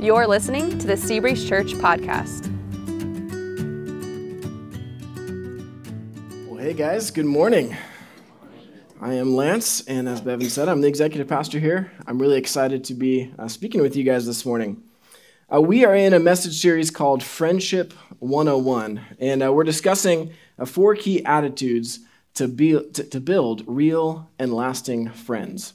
You're listening to the Seabreeze Church podcast. Well, hey guys, good morning. I am Lance, and as Bevan said, I'm the executive pastor here. I'm really excited to be uh, speaking with you guys this morning. Uh, we are in a message series called Friendship 101, and uh, we're discussing uh, four key attitudes to, be, to, to build real and lasting friends.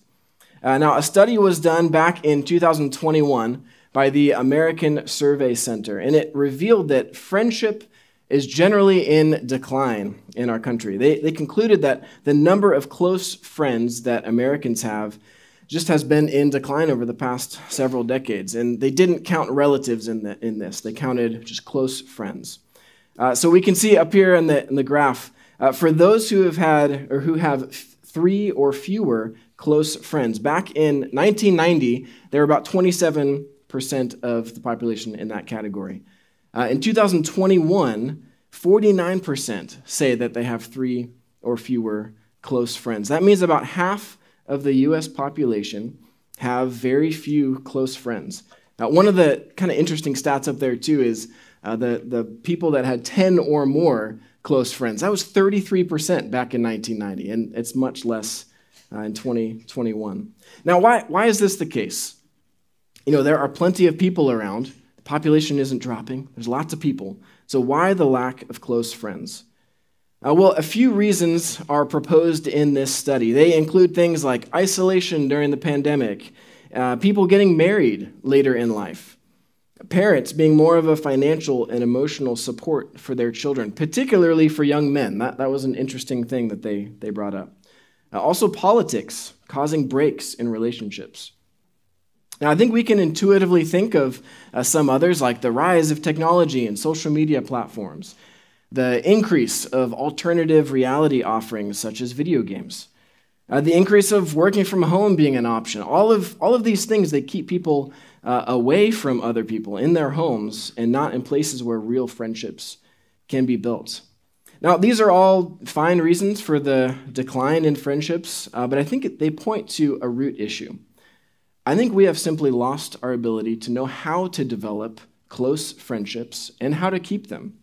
Uh, now, a study was done back in 2021 by the American Survey Center, and it revealed that friendship is generally in decline in our country. They, they concluded that the number of close friends that Americans have just has been in decline over the past several decades. And they didn't count relatives in, the, in this, they counted just close friends. Uh, so we can see up here in the, in the graph uh, for those who have had or who have three or fewer close friends, back in 1990, there were about 27 percent of the population in that category. Uh, in 2021, 49% say that they have three or fewer close friends. That means about half of the US population have very few close friends. Now, one of the kind of interesting stats up there, too, is uh, the, the people that had 10 or more close friends. That was 33% back in 1990, and it's much less uh, in 2021. Now, why, why is this the case? You know, there are plenty of people around. The population isn't dropping. There's lots of people. So why the lack of close friends? Uh, well, a few reasons are proposed in this study. They include things like isolation during the pandemic, uh, people getting married later in life, parents being more of a financial and emotional support for their children, particularly for young men. That, that was an interesting thing that they, they brought up. Uh, also, politics causing breaks in relationships. Now, I think we can intuitively think of uh, some others, like the rise of technology and social media platforms, the increase of alternative reality offerings such as video games, uh, the increase of working from home being an option. All of, all of these things, they keep people uh, away from other people in their homes and not in places where real friendships can be built. Now, these are all fine reasons for the decline in friendships, uh, but I think they point to a root issue. I think we have simply lost our ability to know how to develop close friendships and how to keep them.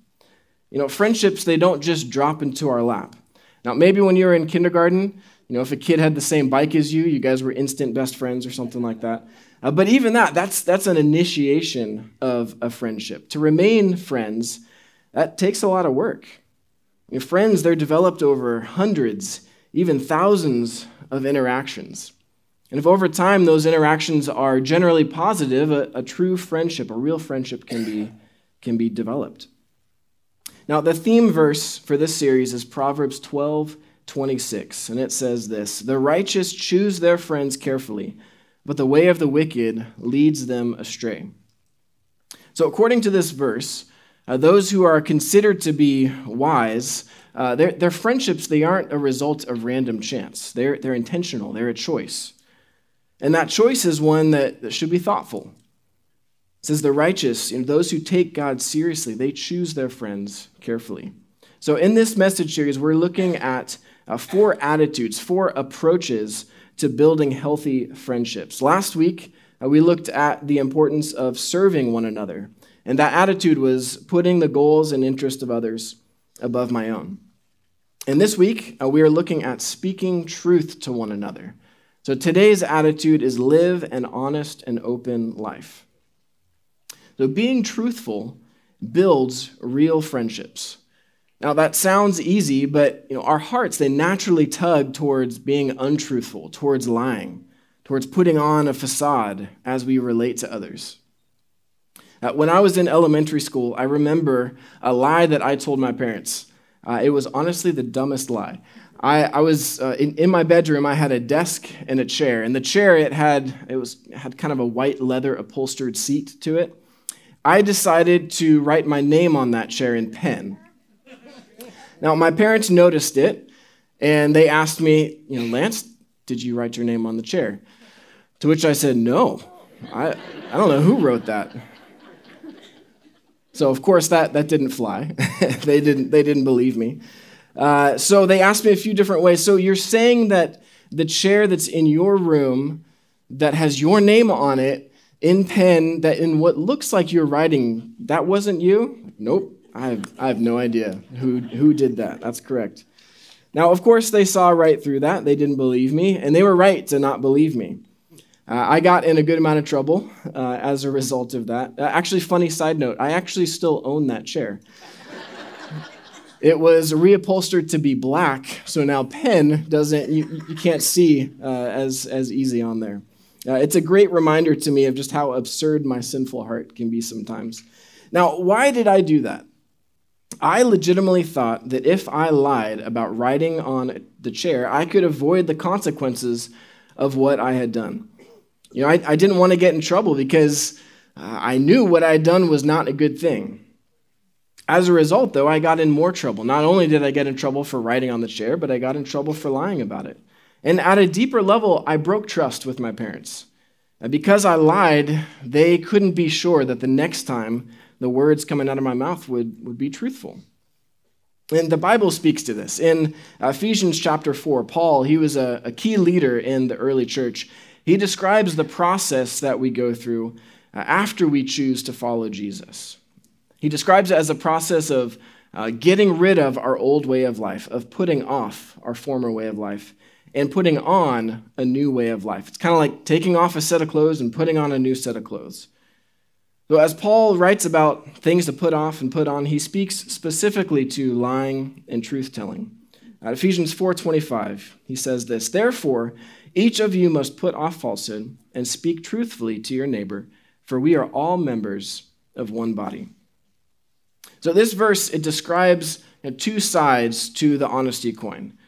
You know, friendships, they don't just drop into our lap. Now, maybe when you were in kindergarten, you know, if a kid had the same bike as you, you guys were instant best friends or something like that. Uh, but even that, that's, that's an initiation of a friendship. To remain friends, that takes a lot of work. Your friends, they're developed over hundreds, even thousands of interactions. And if over time those interactions are generally positive, a, a true friendship, a real friendship, can be, can be developed. Now, the theme verse for this series is Proverbs 12 26, and it says this The righteous choose their friends carefully, but the way of the wicked leads them astray. So, according to this verse, uh, those who are considered to be wise, uh, their, their friendships, they aren't a result of random chance. They're, they're intentional, they're a choice. And that choice is one that, that should be thoughtful. It says the righteous, you know, those who take God seriously, they choose their friends carefully. So in this message series, we're looking at uh, four attitudes, four approaches to building healthy friendships. Last week, uh, we looked at the importance of serving one another. And that attitude was putting the goals and interests of others above my own. And this week, uh, we are looking at speaking truth to one another. So today's attitude is live an honest and open life. So being truthful builds real friendships. Now that sounds easy, but you know, our hearts they naturally tug towards being untruthful, towards lying, towards putting on a facade as we relate to others. Uh, when I was in elementary school, I remember a lie that I told my parents. Uh, it was honestly the dumbest lie. I, I was uh, in, in my bedroom. I had a desk and a chair, and the chair it had it was had kind of a white leather upholstered seat to it. I decided to write my name on that chair in pen. Now my parents noticed it, and they asked me, you know, Lance, did you write your name on the chair? To which I said, no. I I don't know who wrote that. So of course that that didn't fly. they didn't they didn't believe me. Uh, so they asked me a few different ways. So you're saying that the chair that's in your room that has your name on it in pen that in what looks like you're writing, that wasn't you? Nope. I have, I have no idea who, who did that. That's correct. Now, of course, they saw right through that. They didn't believe me, and they were right to not believe me. Uh, I got in a good amount of trouble uh, as a result of that. Uh, actually, funny side note I actually still own that chair. It was reupholstered to be black, so now pen doesn't, you, you can't see uh, as, as easy on there. Uh, it's a great reminder to me of just how absurd my sinful heart can be sometimes. Now, why did I do that? I legitimately thought that if I lied about writing on the chair, I could avoid the consequences of what I had done. You know, I, I didn't want to get in trouble because uh, I knew what I had done was not a good thing. As a result, though, I got in more trouble. Not only did I get in trouble for writing on the chair, but I got in trouble for lying about it. And at a deeper level, I broke trust with my parents. Because I lied, they couldn't be sure that the next time the words coming out of my mouth would, would be truthful. And the Bible speaks to this. In Ephesians chapter 4, Paul, he was a, a key leader in the early church. He describes the process that we go through uh, after we choose to follow Jesus. He describes it as a process of uh, getting rid of our old way of life, of putting off our former way of life, and putting on a new way of life. It's kind of like taking off a set of clothes and putting on a new set of clothes. So, as Paul writes about things to put off and put on, he speaks specifically to lying and truth telling. At Ephesians 4:25, he says this: "Therefore, each of you must put off falsehood and speak truthfully to your neighbor, for we are all members of one body." So, this verse it describes two sides to the honesty coin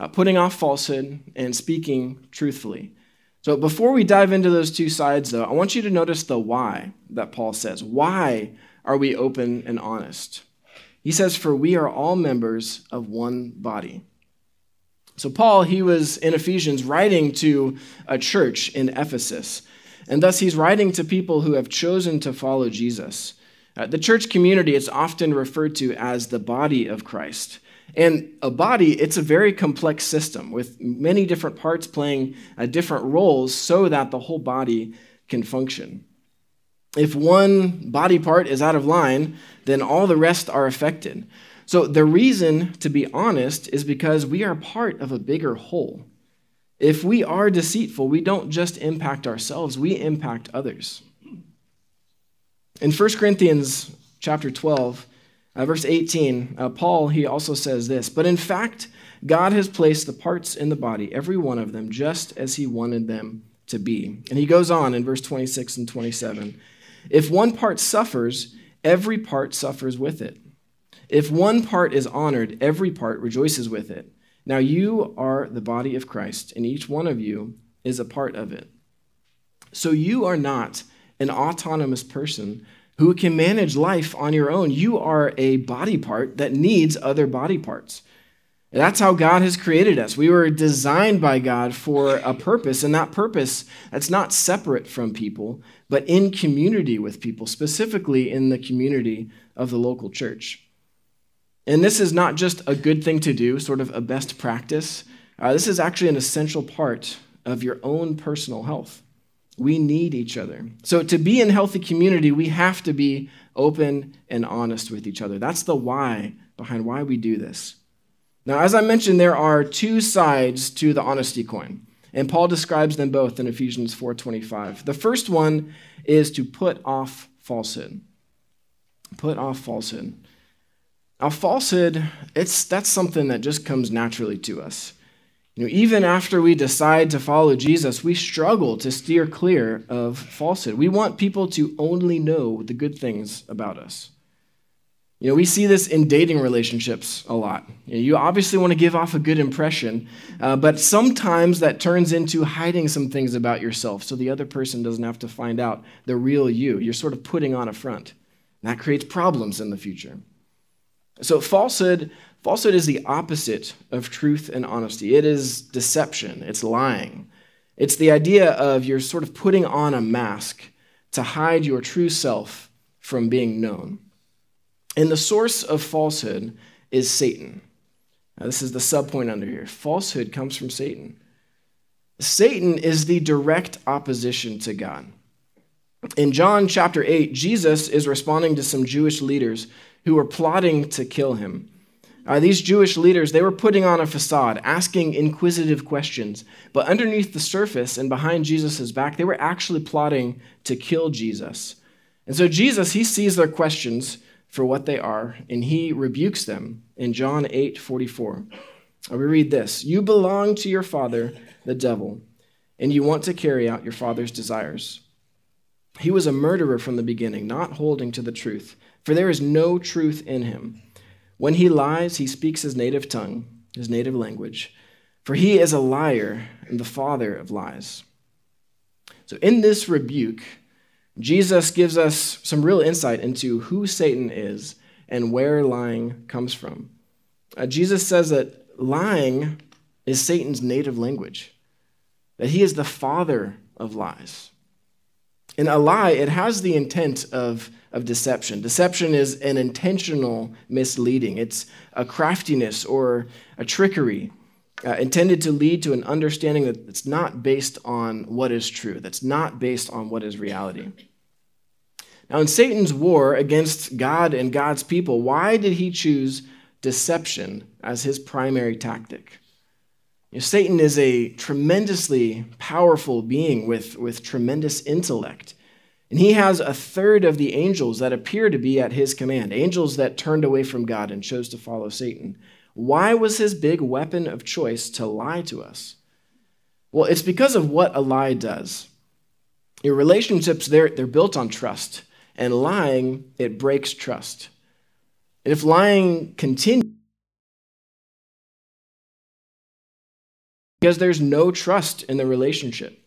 uh, putting off falsehood and speaking truthfully. So, before we dive into those two sides, though, I want you to notice the why that Paul says. Why are we open and honest? He says, For we are all members of one body. So, Paul, he was in Ephesians writing to a church in Ephesus, and thus he's writing to people who have chosen to follow Jesus. Uh, the church community is often referred to as the body of Christ. And a body, it's a very complex system with many different parts playing uh, different roles so that the whole body can function. If one body part is out of line, then all the rest are affected. So the reason to be honest is because we are part of a bigger whole. If we are deceitful, we don't just impact ourselves, we impact others. In 1 Corinthians chapter 12, uh, verse 18, uh, Paul, he also says this But in fact, God has placed the parts in the body, every one of them, just as he wanted them to be. And he goes on in verse 26 and 27 If one part suffers, every part suffers with it. If one part is honored, every part rejoices with it. Now you are the body of Christ, and each one of you is a part of it. So you are not an autonomous person who can manage life on your own. You are a body part that needs other body parts. That's how God has created us. We were designed by God for a purpose, and that purpose that's not separate from people, but in community with people, specifically in the community of the local church. And this is not just a good thing to do, sort of a best practice. Uh, this is actually an essential part of your own personal health. We need each other. So, to be in healthy community, we have to be open and honest with each other. That's the why behind why we do this. Now, as I mentioned, there are two sides to the honesty coin, and Paul describes them both in Ephesians 4:25. The first one is to put off falsehood. Put off falsehood. Now, falsehood, it's that's something that just comes naturally to us. Know, even after we decide to follow Jesus, we struggle to steer clear of falsehood. We want people to only know the good things about us. You know, we see this in dating relationships a lot. You, know, you obviously want to give off a good impression, uh, but sometimes that turns into hiding some things about yourself so the other person doesn't have to find out the real you. You're sort of putting on a front. And that creates problems in the future. So, falsehood Falsehood is the opposite of truth and honesty. It is deception, it's lying. It's the idea of you're sort of putting on a mask to hide your true self from being known. And the source of falsehood is Satan. Now, this is the subpoint under here. Falsehood comes from Satan. Satan is the direct opposition to God. In John chapter 8, Jesus is responding to some Jewish leaders who were plotting to kill him. Uh, these Jewish leaders, they were putting on a facade, asking inquisitive questions. But underneath the surface and behind Jesus' back, they were actually plotting to kill Jesus. And so Jesus, he sees their questions for what they are, and he rebukes them in John 8 44. Uh, we read this You belong to your father, the devil, and you want to carry out your father's desires. He was a murderer from the beginning, not holding to the truth, for there is no truth in him. When he lies, he speaks his native tongue, his native language, for he is a liar and the father of lies. So, in this rebuke, Jesus gives us some real insight into who Satan is and where lying comes from. Uh, Jesus says that lying is Satan's native language, that he is the father of lies. In a lie, it has the intent of, of deception. Deception is an intentional misleading, it's a craftiness or a trickery uh, intended to lead to an understanding that it's not based on what is true, that's not based on what is reality. Now, in Satan's war against God and God's people, why did he choose deception as his primary tactic? You know, Satan is a tremendously powerful being with, with tremendous intellect. And he has a third of the angels that appear to be at his command, angels that turned away from God and chose to follow Satan. Why was his big weapon of choice to lie to us? Well, it's because of what a lie does. Your relationships, they're, they're built on trust, and lying, it breaks trust. If lying continues, because there's no trust in the relationship.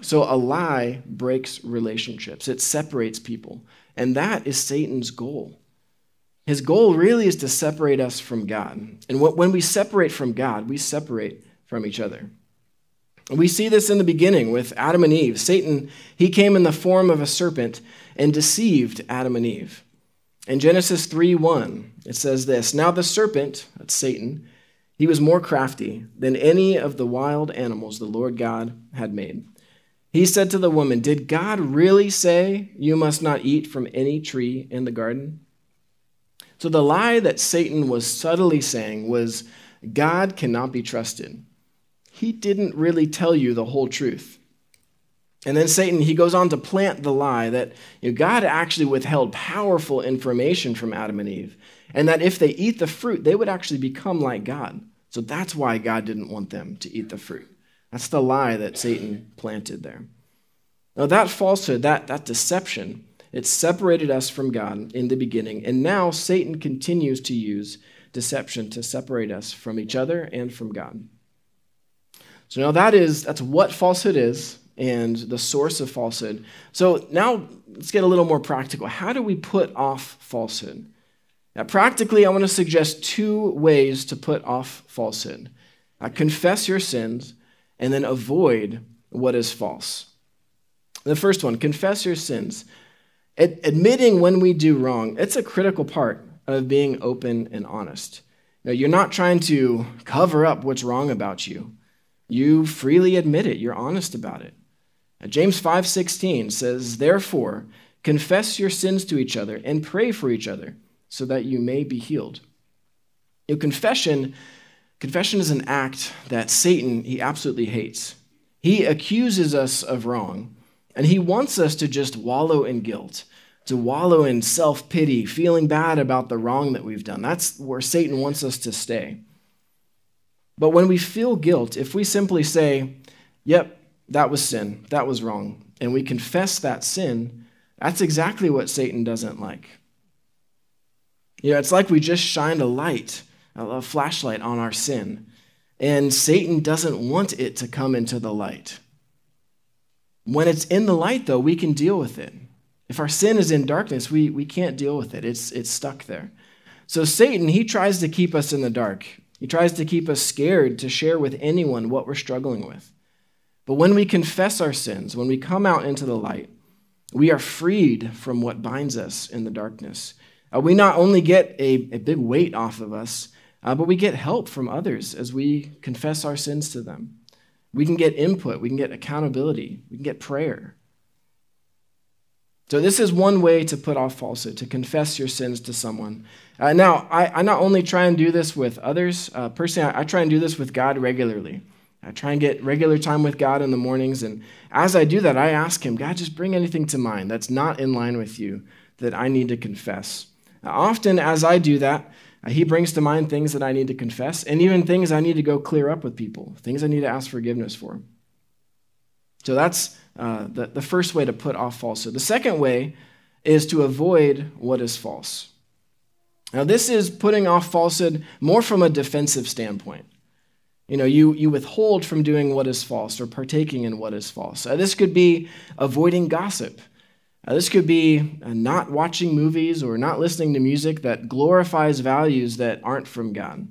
So a lie breaks relationships, it separates people. And that is Satan's goal. His goal really is to separate us from God. And when we separate from God, we separate from each other. We see this in the beginning with Adam and Eve. Satan, he came in the form of a serpent and deceived Adam and Eve. In Genesis 3 1, it says this Now the serpent, that's Satan, he was more crafty than any of the wild animals the Lord God had made. He said to the woman, Did God really say you must not eat from any tree in the garden? So the lie that Satan was subtly saying was God cannot be trusted. He didn't really tell you the whole truth. And then Satan, he goes on to plant the lie that you know, God actually withheld powerful information from Adam and Eve, and that if they eat the fruit, they would actually become like God. So that's why God didn't want them to eat the fruit. That's the lie that Satan planted there. Now, that falsehood, that, that deception, it separated us from God in the beginning, and now Satan continues to use deception to separate us from each other and from God. So now that is that's what falsehood is and the source of falsehood. So now let's get a little more practical. How do we put off falsehood? Now, practically, I want to suggest two ways to put off falsehood uh, confess your sins and then avoid what is false. The first one, confess your sins. Ad- admitting when we do wrong, it's a critical part of being open and honest. Now, you're not trying to cover up what's wrong about you. You freely admit it, you're honest about it. Now, James 5:16 says, "Therefore, confess your sins to each other and pray for each other." So that you may be healed. You know, confession, confession is an act that Satan he absolutely hates. He accuses us of wrong, and he wants us to just wallow in guilt, to wallow in self-pity, feeling bad about the wrong that we've done. That's where Satan wants us to stay. But when we feel guilt, if we simply say, "Yep, that was sin. That was wrong," and we confess that sin, that's exactly what Satan doesn't like. You know, it's like we just shined a light, a flashlight on our sin. And Satan doesn't want it to come into the light. When it's in the light, though, we can deal with it. If our sin is in darkness, we, we can't deal with it. It's, it's stuck there. So Satan, he tries to keep us in the dark. He tries to keep us scared to share with anyone what we're struggling with. But when we confess our sins, when we come out into the light, we are freed from what binds us in the darkness. Uh, we not only get a, a big weight off of us, uh, but we get help from others as we confess our sins to them. We can get input, we can get accountability, we can get prayer. So, this is one way to put off falsehood, to confess your sins to someone. Uh, now, I, I, not only try and do this with others, uh, personally, I, I, try and do this with God regularly. I try and get regular time with God in the mornings. And as I do that, I ask Him, God, just bring anything to mind that's not in line with you that I need to confess. Often, as I do that, uh, He brings to mind things that I need to confess, and even things I need to go clear up with people, things I need to ask forgiveness for. So that's uh, the, the first way to put off falsehood. The second way is to avoid what is false. Now, this is putting off falsehood more from a defensive standpoint. You know, you, you withhold from doing what is false or partaking in what is false. Uh, this could be avoiding gossip. Uh, this could be uh, not watching movies or not listening to music that glorifies values that aren't from God.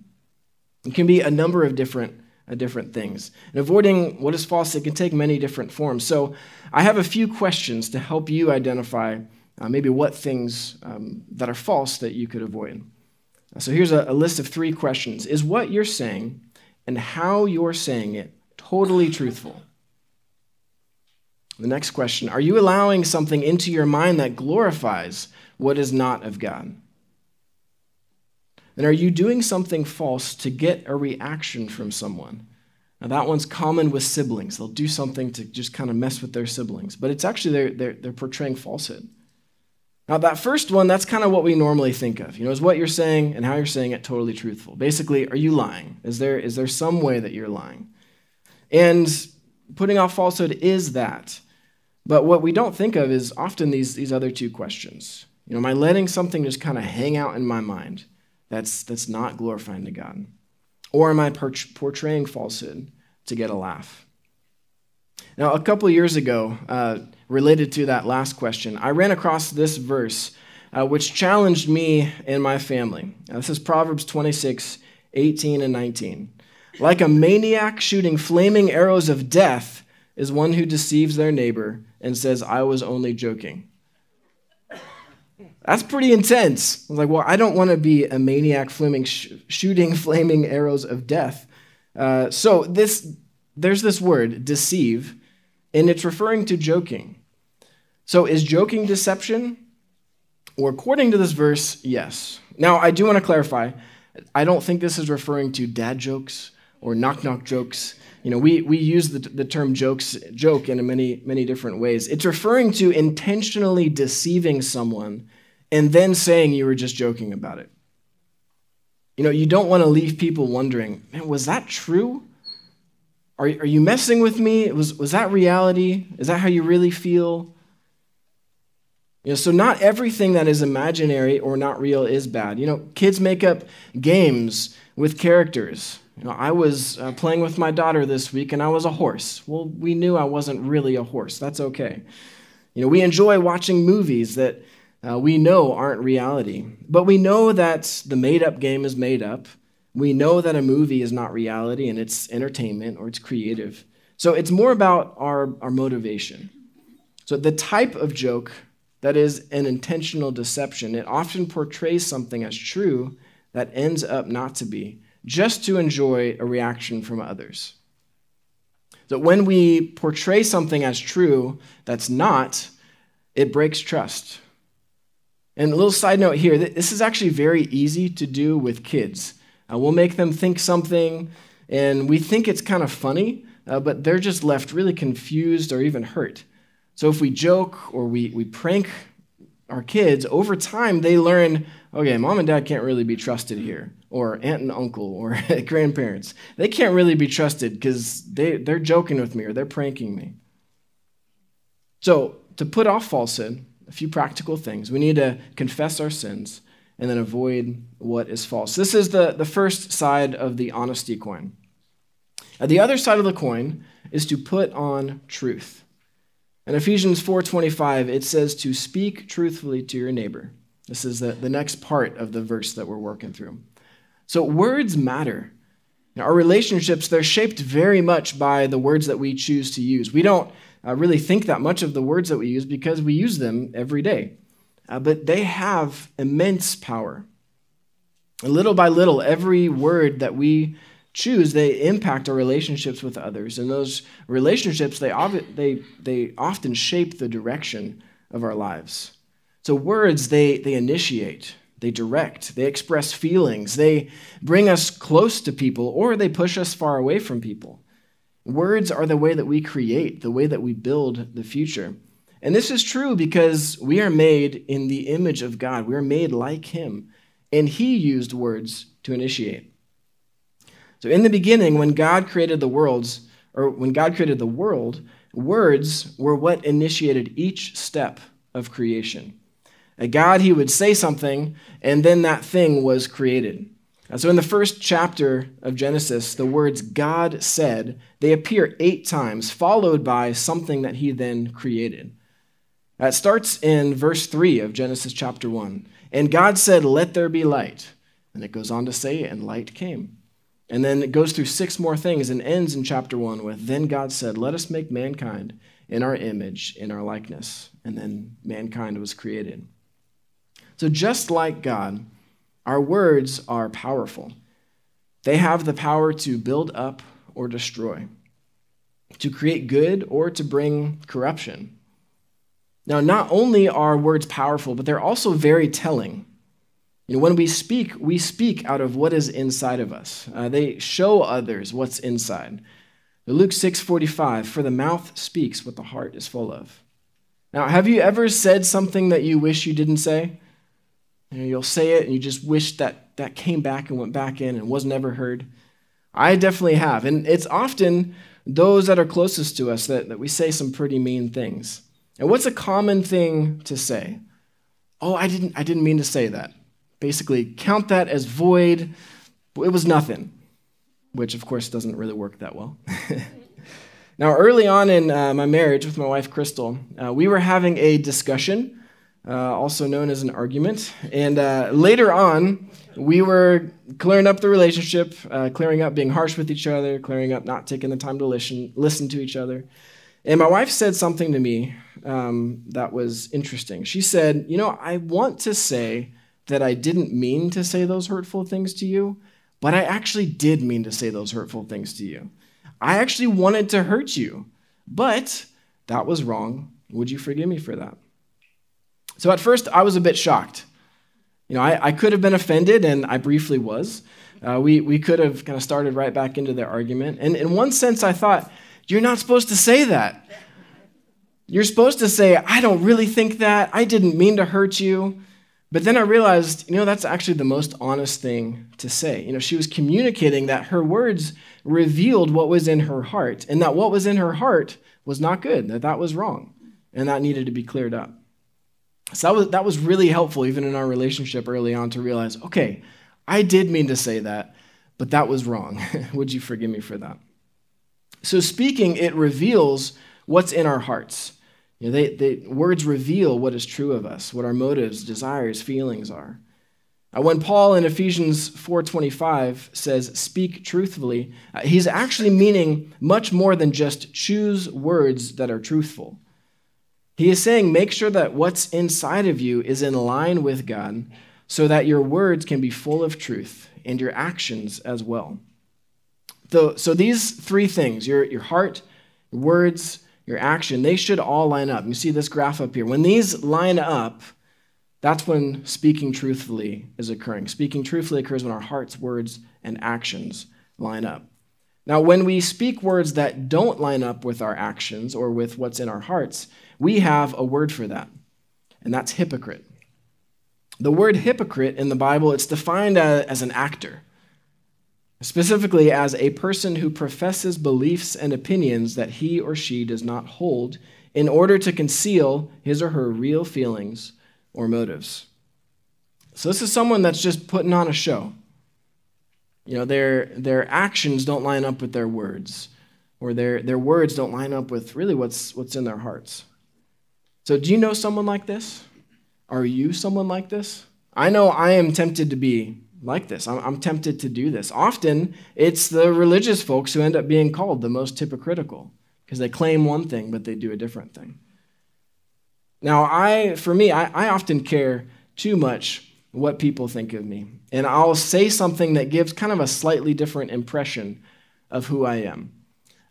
It can be a number of different uh, different things. And avoiding what is false, it can take many different forms. So I have a few questions to help you identify uh, maybe what things um, that are false that you could avoid. So here's a, a list of three questions Is what you're saying and how you're saying it totally truthful? The next question Are you allowing something into your mind that glorifies what is not of God? And are you doing something false to get a reaction from someone? Now, that one's common with siblings. They'll do something to just kind of mess with their siblings, but it's actually they're, they're, they're portraying falsehood. Now, that first one, that's kind of what we normally think of. You know, is what you're saying and how you're saying it totally truthful? Basically, are you lying? Is there, is there some way that you're lying? And putting off falsehood is that. But what we don't think of is often these, these other two questions. You know, am I letting something just kind of hang out in my mind? that's, that's not glorifying to God? Or am I portraying falsehood to get a laugh? Now, a couple years ago, uh, related to that last question, I ran across this verse uh, which challenged me and my family. Now, this is Proverbs 26, 18 and 19. Like a maniac shooting flaming arrows of death is one who deceives their neighbor and says, I was only joking. That's pretty intense. I was like, well, I don't want to be a maniac flaming, sh- shooting flaming arrows of death. Uh, so this, there's this word, deceive, and it's referring to joking. So is joking deception? Or according to this verse, yes. Now, I do want to clarify. I don't think this is referring to dad jokes or knock knock jokes. You know, we, we use the, the term jokes, joke in many, many different ways. It's referring to intentionally deceiving someone and then saying you were just joking about it. You know, you don't want to leave people wondering, man, was that true? Are, are you messing with me? Was, was that reality? Is that how you really feel? You know, so not everything that is imaginary or not real is bad. You know, kids make up games with characters. You know, I was uh, playing with my daughter this week and I was a horse. Well, we knew I wasn't really a horse. That's okay. You know, we enjoy watching movies that uh, we know aren't reality. But we know that the made up game is made up. We know that a movie is not reality and it's entertainment or it's creative. So it's more about our, our motivation. So the type of joke that is an intentional deception, it often portrays something as true that ends up not to be, just to enjoy a reaction from others. So when we portray something as true that's not, it breaks trust. And a little side note here this is actually very easy to do with kids. Uh, we'll make them think something, and we think it's kind of funny, uh, but they're just left really confused or even hurt. So if we joke or we, we prank our kids, over time they learn okay, mom and dad can't really be trusted here, or aunt and uncle, or grandparents. They can't really be trusted because they, they're joking with me or they're pranking me. So to put off falsehood, a few practical things. We need to confess our sins and then avoid what is false. This is the, the first side of the honesty coin. Now, the other side of the coin is to put on truth. In Ephesians 4:25, it says to speak truthfully to your neighbor. This is the, the next part of the verse that we're working through. So words matter. Now, our relationships, they're shaped very much by the words that we choose to use. We don't uh, really think that much of the words that we use because we use them every day. Uh, but they have immense power. And little by little, every word that we choose, they impact our relationships with others. And those relationships, they, they, they often shape the direction of our lives. So words, they, they initiate, they direct, they express feelings, they bring us close to people, or they push us far away from people. Words are the way that we create, the way that we build the future. And this is true because we are made in the image of God. We are made like Him. And He used words to initiate. So in the beginning, when God created the worlds, or when God created the world, words were what initiated each step of creation. A God, He would say something, and then that thing was created. So in the first chapter of Genesis, the words God said, they appear eight times, followed by something that He then created. That starts in verse 3 of Genesis chapter 1. And God said, Let there be light. And it goes on to say, And light came. And then it goes through six more things and ends in chapter 1 with, Then God said, Let us make mankind in our image, in our likeness. And then mankind was created. So just like God, our words are powerful. They have the power to build up or destroy, to create good or to bring corruption. Now, not only are words powerful, but they're also very telling. You know, when we speak, we speak out of what is inside of us. Uh, they show others what's inside. Luke 6:45, for the mouth speaks what the heart is full of. Now, have you ever said something that you wish you didn't say? You you'll say it and you just wish that that came back and went back in and was never heard. I definitely have. And it's often those that are closest to us that, that we say some pretty mean things. And what's a common thing to say? Oh, I didn't, I didn't mean to say that. Basically, count that as void. It was nothing, which of course doesn't really work that well. now, early on in uh, my marriage with my wife, Crystal, uh, we were having a discussion, uh, also known as an argument. And uh, later on, we were clearing up the relationship, uh, clearing up being harsh with each other, clearing up not taking the time to listen, listen to each other. And my wife said something to me um, that was interesting. She said, You know, I want to say that I didn't mean to say those hurtful things to you, but I actually did mean to say those hurtful things to you. I actually wanted to hurt you, but that was wrong. Would you forgive me for that? So at first, I was a bit shocked. You know, I, I could have been offended, and I briefly was. Uh, we, we could have kind of started right back into the argument. And in one sense, I thought, you're not supposed to say that. You're supposed to say, I don't really think that. I didn't mean to hurt you. But then I realized, you know, that's actually the most honest thing to say. You know, she was communicating that her words revealed what was in her heart, and that what was in her heart was not good, that that was wrong, and that needed to be cleared up. So that was, that was really helpful, even in our relationship early on, to realize, okay, I did mean to say that, but that was wrong. Would you forgive me for that? So, speaking, it reveals what's in our hearts. You know, they, they, words reveal what is true of us, what our motives, desires, feelings are. Uh, when Paul in Ephesians 4:25 says speak truthfully, uh, he's actually meaning much more than just choose words that are truthful. He is saying make sure that what's inside of you is in line with God so that your words can be full of truth and your actions as well. So, so these three things your, your heart, your words, your action, they should all line up. You see this graph up here. When these line up, that's when speaking truthfully is occurring. Speaking truthfully occurs when our hearts, words, and actions line up. Now, when we speak words that don't line up with our actions or with what's in our hearts, we have a word for that, and that's hypocrite. The word hypocrite in the Bible, it's defined as an actor specifically as a person who professes beliefs and opinions that he or she does not hold in order to conceal his or her real feelings or motives. So, this is someone that's just putting on a show. You know, their, their actions don't line up with their words, or their, their words don't line up with really what's, what's in their hearts. So, do you know someone like this? Are you someone like this? I know I am tempted to be like this. I'm, I'm, tempted to do this. Often, it's the religious folks who end up being called the most hypocritical because they claim one thing, but they do a different thing. Now, I, for me, I, I often care too much what people think of me. And I'll say something that gives kind of a slightly different impression of who I am.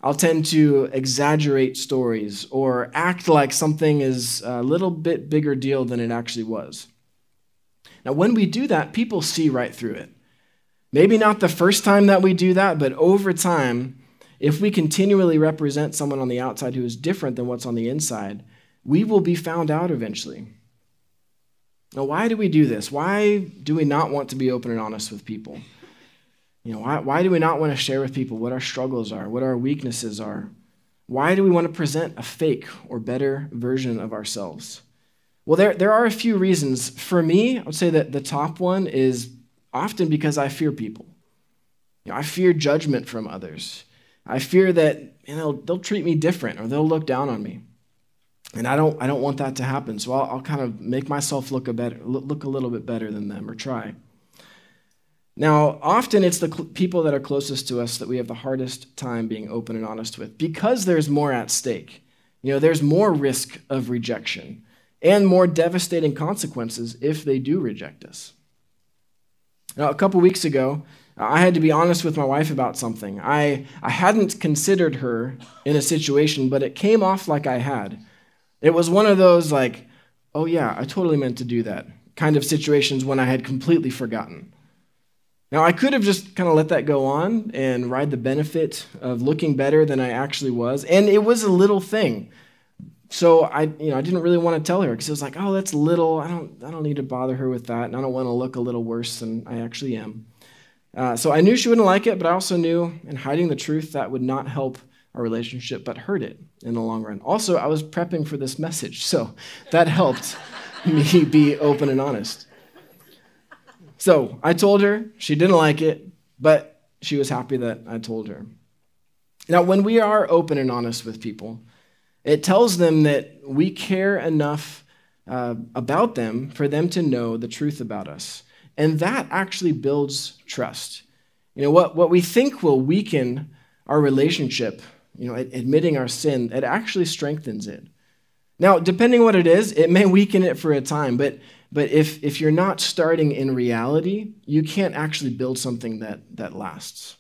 I'll tend to exaggerate stories or act like something is a little bit bigger deal than it actually was. Now, when we do that, people see right through it. Maybe not the first time that we do that, but over time, if we continually represent someone on the outside who is different than what's on the inside, we will be found out eventually. Now, why do we do this? Why do we not want to be open and honest with people? You know, why, why do we not want to share with people what our struggles are, what our weaknesses are? Why do we want to present a fake or better version of ourselves? Well, there, there are a few reasons. For me, I would say that the top one is often because I fear people. You know, I fear judgment from others. I fear that you know, they'll treat me different or they'll look down on me. And I don't, I don't want that to happen. So I'll, I'll kind of make myself look a, better, look a little bit better than them or try. Now, often it's the cl- people that are closest to us that we have the hardest time being open and honest with because there's more at stake. You know, there's more risk of rejection and more devastating consequences if they do reject us. Now, a couple weeks ago, I had to be honest with my wife about something. I, I hadn't considered her in a situation, but it came off like I had. It was one of those, like, oh yeah, I totally meant to do that kind of situations when I had completely forgotten. Now, I could have just kind of let that go on and ride the benefit of looking better than I actually was. And it was a little thing. So I, you know, I didn't really want to tell her because it was like, oh, that's little. I don't, I don't need to bother her with that, and I don't want to look a little worse than I actually am. Uh, so I knew she wouldn't like it, but I also knew in hiding the truth that would not help our relationship, but hurt it in the long run. Also, I was prepping for this message, so that helped me be open and honest. So I told her, she didn't like it, but she was happy that I told her. Now, when we are open and honest with people, it tells them that we care enough uh, about them for them to know the truth about us. And that actually builds trust. You know, what, what we think will weaken our relationship, you know, admitting our sin, it actually strengthens it. Now, depending what it is, it may weaken it for a time, but but if, if you're not starting in reality, you can't actually build something that, that lasts.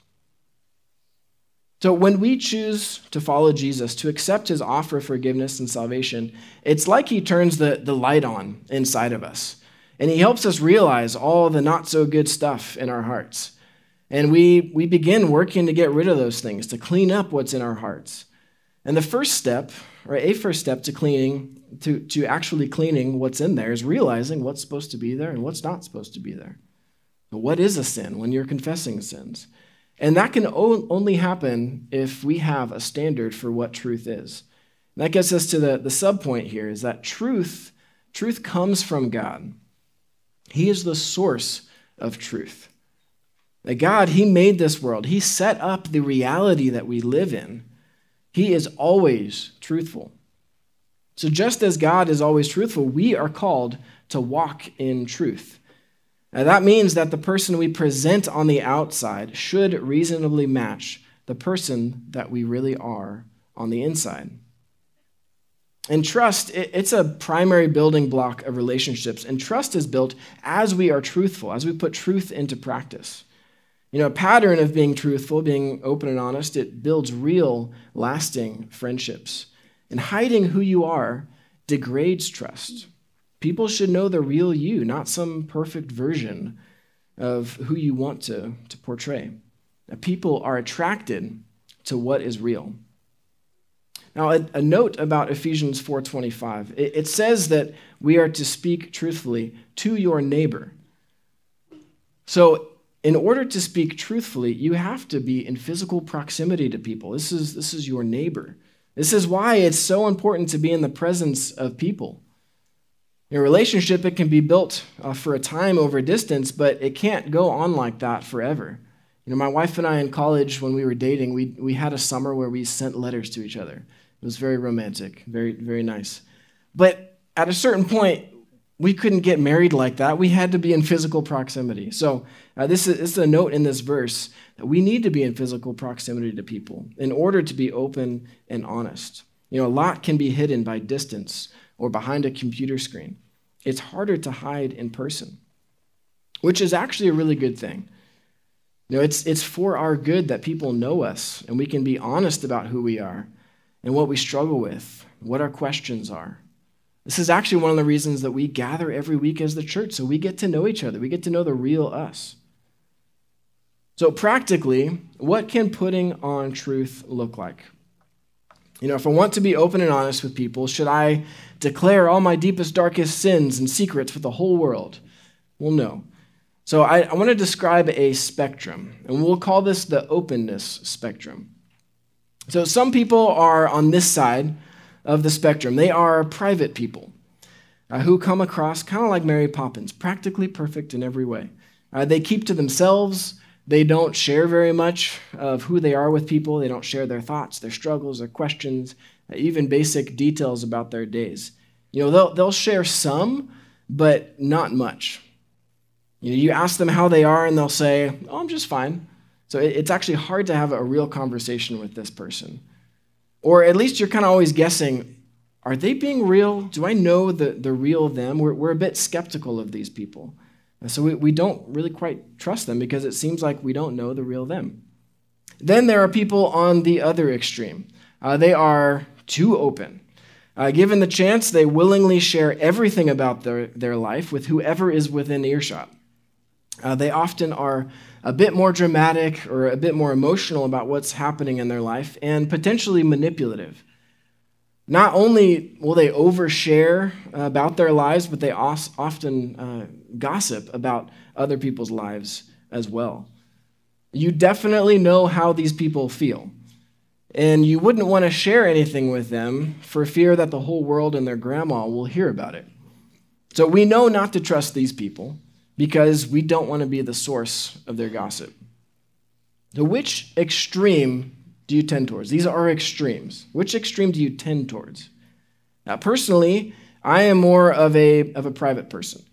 So when we choose to follow Jesus, to accept his offer of forgiveness and salvation, it's like he turns the, the light on inside of us. And he helps us realize all the not so good stuff in our hearts. And we, we begin working to get rid of those things, to clean up what's in our hearts. And the first step, or a first step to cleaning, to, to actually cleaning what's in there is realizing what's supposed to be there and what's not supposed to be there. What is a sin when you're confessing sins? And that can only happen if we have a standard for what truth is. And that gets us to the, the sub point here is that truth, truth comes from God. He is the source of truth. That God, He made this world. He set up the reality that we live in. He is always truthful. So, just as God is always truthful, we are called to walk in truth. Now, that means that the person we present on the outside should reasonably match the person that we really are on the inside. And trust, it's a primary building block of relationships. And trust is built as we are truthful, as we put truth into practice. You know, a pattern of being truthful, being open and honest, it builds real, lasting friendships. And hiding who you are degrades trust. People should know the real you, not some perfect version of who you want to, to portray. People are attracted to what is real. Now, a, a note about Ephesians 4:25. It, it says that we are to speak truthfully to your neighbor. So, in order to speak truthfully, you have to be in physical proximity to people. This is, this is your neighbor. This is why it's so important to be in the presence of people. A relationship, it can be built uh, for a time over distance, but it can't go on like that forever. You know, my wife and I in college, when we were dating, we, we had a summer where we sent letters to each other. It was very romantic, very, very nice. But at a certain point, we couldn't get married like that. We had to be in physical proximity. So, uh, this, is, this is a note in this verse that we need to be in physical proximity to people in order to be open and honest. You know, a lot can be hidden by distance or behind a computer screen. It's harder to hide in person, which is actually a really good thing. You know, it's, it's for our good that people know us and we can be honest about who we are and what we struggle with, what our questions are. This is actually one of the reasons that we gather every week as the church, so we get to know each other. We get to know the real us. So, practically, what can putting on truth look like? You know, if I want to be open and honest with people, should I declare all my deepest, darkest sins and secrets with the whole world? Well, no. So, I, I want to describe a spectrum, and we'll call this the openness spectrum. So, some people are on this side of the spectrum. They are private people uh, who come across kind of like Mary Poppins, practically perfect in every way. Uh, they keep to themselves. They don't share very much of who they are with people. They don't share their thoughts, their struggles, their questions, even basic details about their days. You know, they'll, they'll share some, but not much. You know, you ask them how they are, and they'll say, "Oh, I'm just fine." So it, it's actually hard to have a real conversation with this person. Or at least you're kind of always guessing are they being real? Do I know the, the real them? We're, we're a bit skeptical of these people. And so we, we don't really quite trust them because it seems like we don't know the real them. Then there are people on the other extreme. Uh, they are too open. Uh, given the chance, they willingly share everything about their, their life with whoever is within earshot. Uh, they often are a bit more dramatic or a bit more emotional about what's happening in their life and potentially manipulative. Not only will they overshare about their lives, but they often uh, gossip about other people's lives as well. You definitely know how these people feel. And you wouldn't want to share anything with them for fear that the whole world and their grandma will hear about it. So we know not to trust these people because we don't want to be the source of their gossip. So, which extreme do you tend towards? These are extremes. Which extreme do you tend towards? Now, personally, I am more of a, of a private person.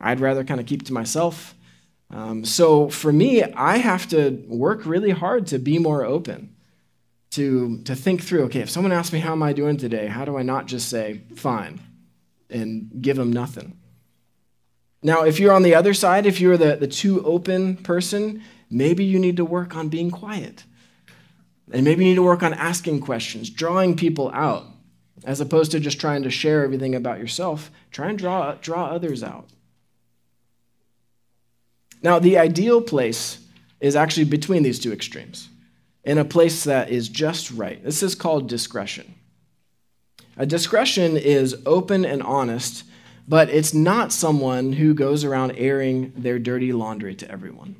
I'd rather kind of keep to myself. Um, so for me, I have to work really hard to be more open, to, to think through okay, if someone asks me, How am I doing today? How do I not just say, Fine, and give them nothing? Now, if you're on the other side, if you're the, the too open person, maybe you need to work on being quiet. And maybe you need to work on asking questions, drawing people out, as opposed to just trying to share everything about yourself. Try and draw, draw others out. Now, the ideal place is actually between these two extremes, in a place that is just right. This is called discretion. A discretion is open and honest but it's not someone who goes around airing their dirty laundry to everyone.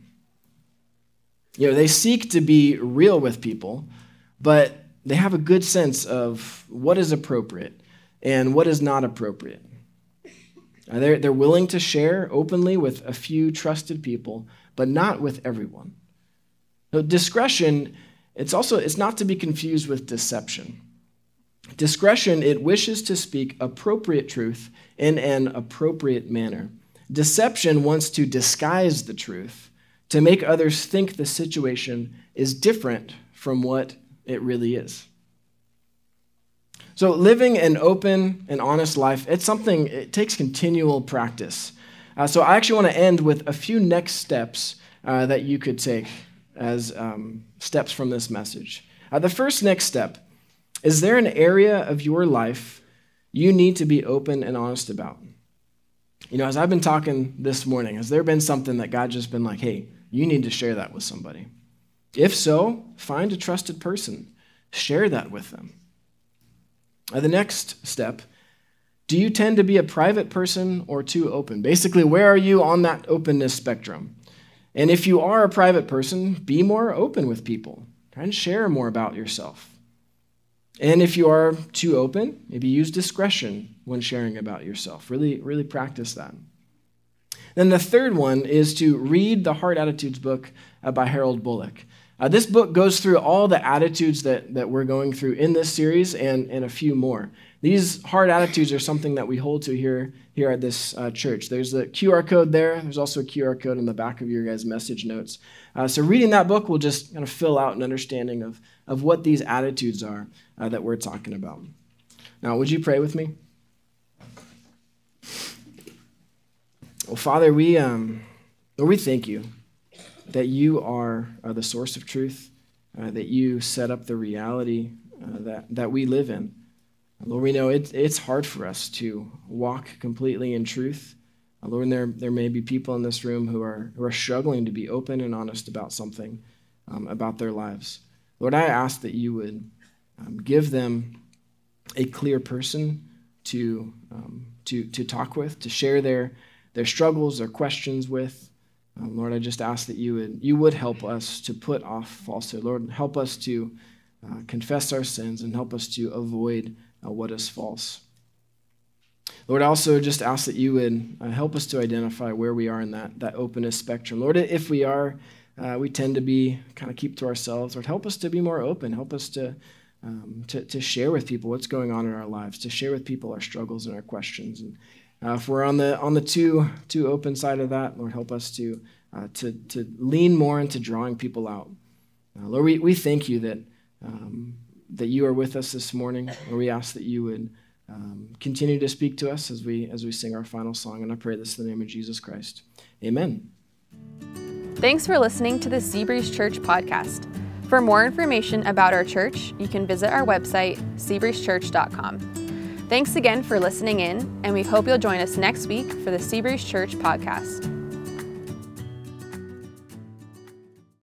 You know, they seek to be real with people, but they have a good sense of what is appropriate and what is not appropriate. Uh, they're, they're willing to share openly with a few trusted people, but not with everyone. So discretion, it's also it's not to be confused with deception. Discretion, it wishes to speak appropriate truth in an appropriate manner. Deception wants to disguise the truth to make others think the situation is different from what it really is. So, living an open and honest life, it's something, it takes continual practice. Uh, so, I actually want to end with a few next steps uh, that you could take as um, steps from this message. Uh, the first next step is there an area of your life you need to be open and honest about? You know, as I've been talking this morning, has there been something that God just been like, hey, you need to share that with somebody? If so, find a trusted person, share that with them. Uh, the next step do you tend to be a private person or too open? Basically, where are you on that openness spectrum? And if you are a private person, be more open with people. Try and share more about yourself. And if you are too open, maybe use discretion when sharing about yourself. Really, really practice that. Then the third one is to read the Heart Attitudes book uh, by Harold Bullock. Uh, this book goes through all the attitudes that, that we're going through in this series and, and a few more. These heart attitudes are something that we hold to here, here at this uh, church. There's the QR code there. There's also a QR code in the back of your guys' message notes. Uh, so reading that book will just kind of fill out an understanding of, of what these attitudes are uh, that we're talking about. Now, would you pray with me? Well, Father, we, um, Lord, we thank you that you are uh, the source of truth, uh, that you set up the reality uh, that, that we live in. Lord, we know it, it's hard for us to walk completely in truth. Uh, Lord, there, there may be people in this room who are, who are struggling to be open and honest about something, um, about their lives. Lord, I ask that you would um, give them a clear person to, um, to, to talk with, to share their, their struggles, their questions with. Um, Lord, I just ask that you would, you would help us to put off falsehood. Lord, help us to uh, confess our sins and help us to avoid uh, what is false. Lord, I also just ask that you would uh, help us to identify where we are in that, that openness spectrum. Lord, if we are, uh, we tend to be kind of keep to ourselves. Lord, help us to be more open. Help us to, um, to, to share with people what's going on in our lives, to share with people our struggles and our questions. And uh, if we're on the on the too too open side of that, Lord, help us to uh, to to lean more into drawing people out. Uh, Lord, we, we thank you that um, that you are with us this morning. Lord, we ask that you would um, continue to speak to us as we as we sing our final song. And I pray this in the name of Jesus Christ. Amen. Thanks for listening to the Seabreeze Church podcast. For more information about our church, you can visit our website, seabreezechurch.com. Thanks again for listening in, and we hope you'll join us next week for the Seabreeze Church podcast.